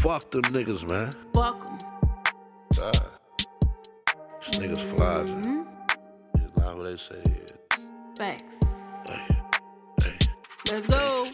Fuck them niggas, man. Fuck 'em. God. These niggas flies. Mhm. It's not what they say. Facts. Hey, hey. Let's go.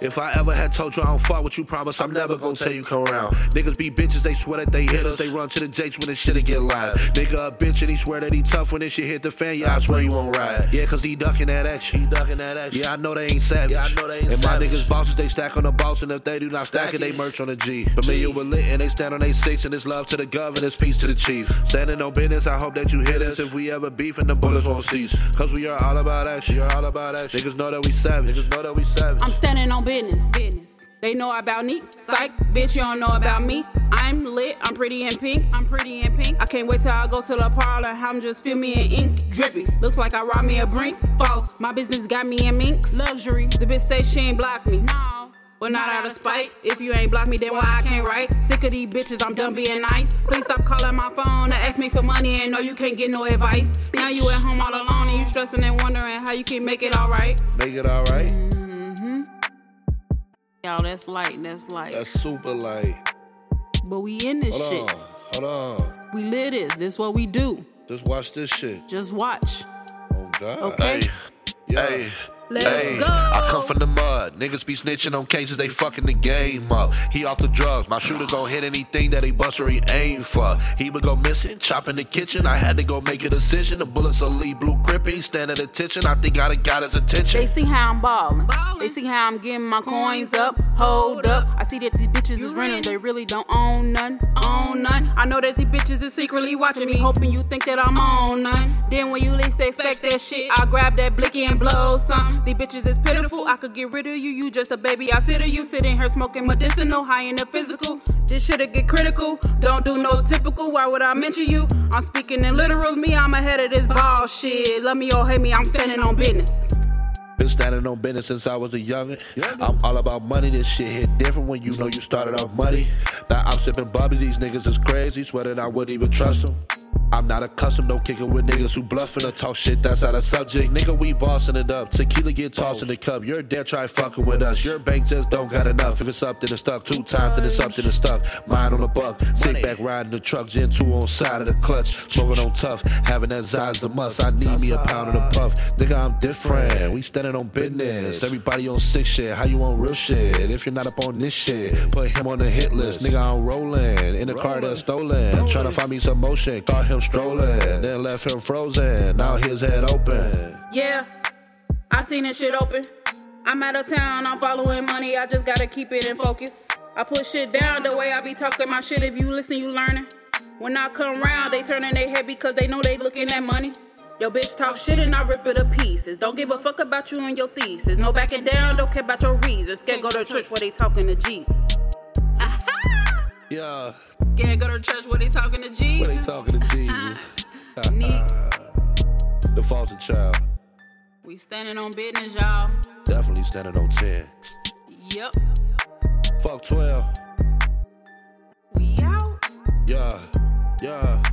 If I ever had told you I don't fuck with you, promise I'm never gonna tell you come around. Niggas be bitches, they swear that they hit us. They run to the jakes when the shit get live. Nigga a bitch and he swear that he tough when this shit hit the fan. Yeah, I swear he won't ride. Yeah, cause he ducking that action. He ducking that action. Yeah, I know they ain't savage. Yeah, I know they ain't and savage. my niggas bosses, they stack on the boss. And if they do not stack it, they merch on the G. Familiar with lit and they stand on they six. And it's love to the gov it's peace to the chief. Standing on business, I hope that you hit us. If we ever beef and the bullets won't cease. Cause we are all about action. We are all about action. Niggas know that we savage. Niggas know that we savage. I'm standing on business. Business. They know about me. Psych, bitch, you don't know about me. I'm lit, I'm pretty in pink. I'm pretty in pink. I can't wait till I go to the parlor. I'm just feel me in ink, drippy. Looks like I robbed me a Brinks. False, my business got me in minks. Luxury, the bitch say she ain't blocked me. No. But not out of spite. If you ain't blocked me, then why I can't write? Sick of these bitches, I'm done being nice. Please stop calling my phone to ask me for money and no, you can't get no advice. Now you at home all alone and you stressing and wondering how you can make it alright. Make it alright. Mm-hmm. Y'all, that's light, that's light. That's super light. But we in this shit. Hold shit. on. Hold on. We live this. This what we do. Just watch this shit. Just watch. Oh God. Okay. Hey. Hey. Let's hey. I come from the mud. Niggas be snitching on cases, they fucking the game up. He off the drugs. My shooter gon' hit anything that he bust or he aim for. He would go missing, chop in the kitchen. I had to go make a decision. The bullets will leave blue gripping. Stand at attention. I think I done got his attention. They see how I'm ballin'. They see how I'm getting my coins up. Hold up. I see that these bitches is renting. They really don't own none. Own none. I know that these bitches is secretly watching me, hoping you think that I'm on none. Then when you least expect that shit, I grab that blicky and blow some. These bitches is pitiful. I could get rid of you. You just a baby. I sit of you sitting here smoking medicinal, high in the physical. This shit'll get critical. Don't do no typical. Why would I mention you? I'm speaking in literals. Me, I'm ahead of this ball shit. Love me or hate me, I'm standing on business. Been standing on business since I was a youngin'. I'm all about money. This shit hit different when you know you started off money. Now I'm sipping bubbly. These niggas is crazy. Swear that I wouldn't even trust them. I'm not accustomed, don't kick it with niggas who bluffing or talk shit that's out of subject. Nigga, we bossing it up. Tequila get tossed in the cup. You're dead, try fucking with us. Your bank just don't got enough. If it's up, then it's stuck. Two times, then it's up, then it's stuck. Mine on the buck. Sit back, riding the truck. Gen 2 on side of the clutch. Smoking on tough. Having that Z's the must. I need me a pound of the puff. Nigga, I'm different. We standing on business. Everybody on sick shit. How you on real shit? If you're not up on this shit, put him on the hit list. Nigga, I'm rolling. In the car that's stolen. Trying to find me some motion. Caught him strolling. Then left him frozen. Now his head open. Yeah, I seen this shit open. I'm out of town, I'm following money, I just gotta keep it in focus. I put shit down the way I be talking my shit. If you listen, you learning. When I come round, they turning their head because they know they looking at money. Yo, bitch, talk shit and I rip it to pieces. Don't give a fuck about you and your thesis. No backing down, don't care about your reasons. Scared go to church where they talking to Jesus. Aha! Yeah. Scared go to church where they talking to Jesus. When they talking to Jesus. The falter child. We standing on business, y'all. Definitely standing on 10. Yep. Fuck 12. We out. Yeah. Yeah.